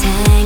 time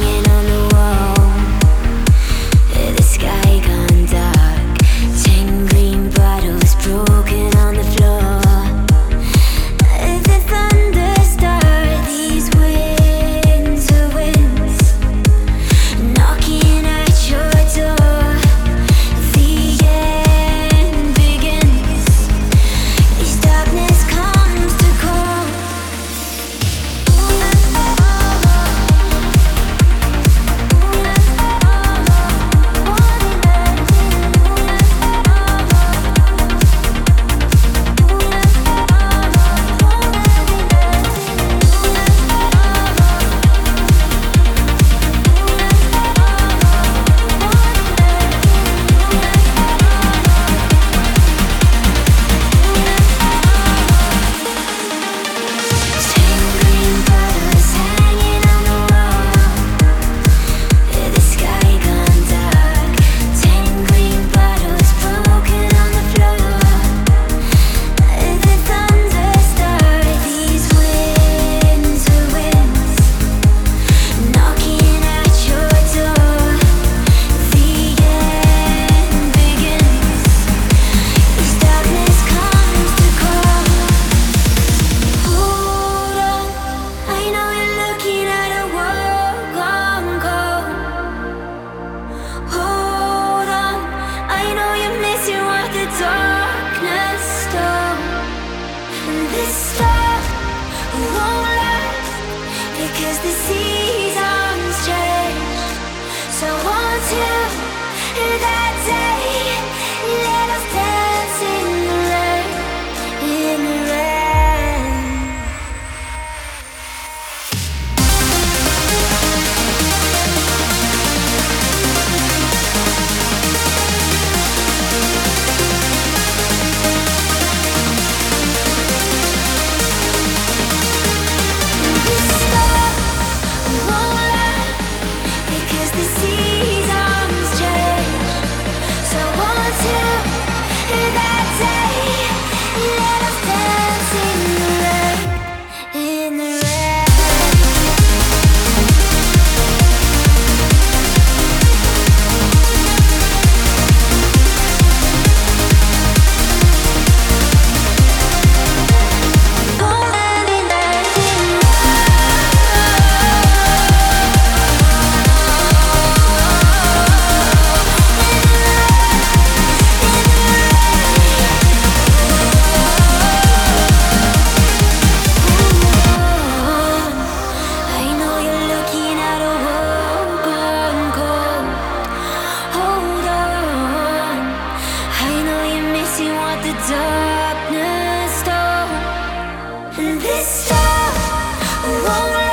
Oh,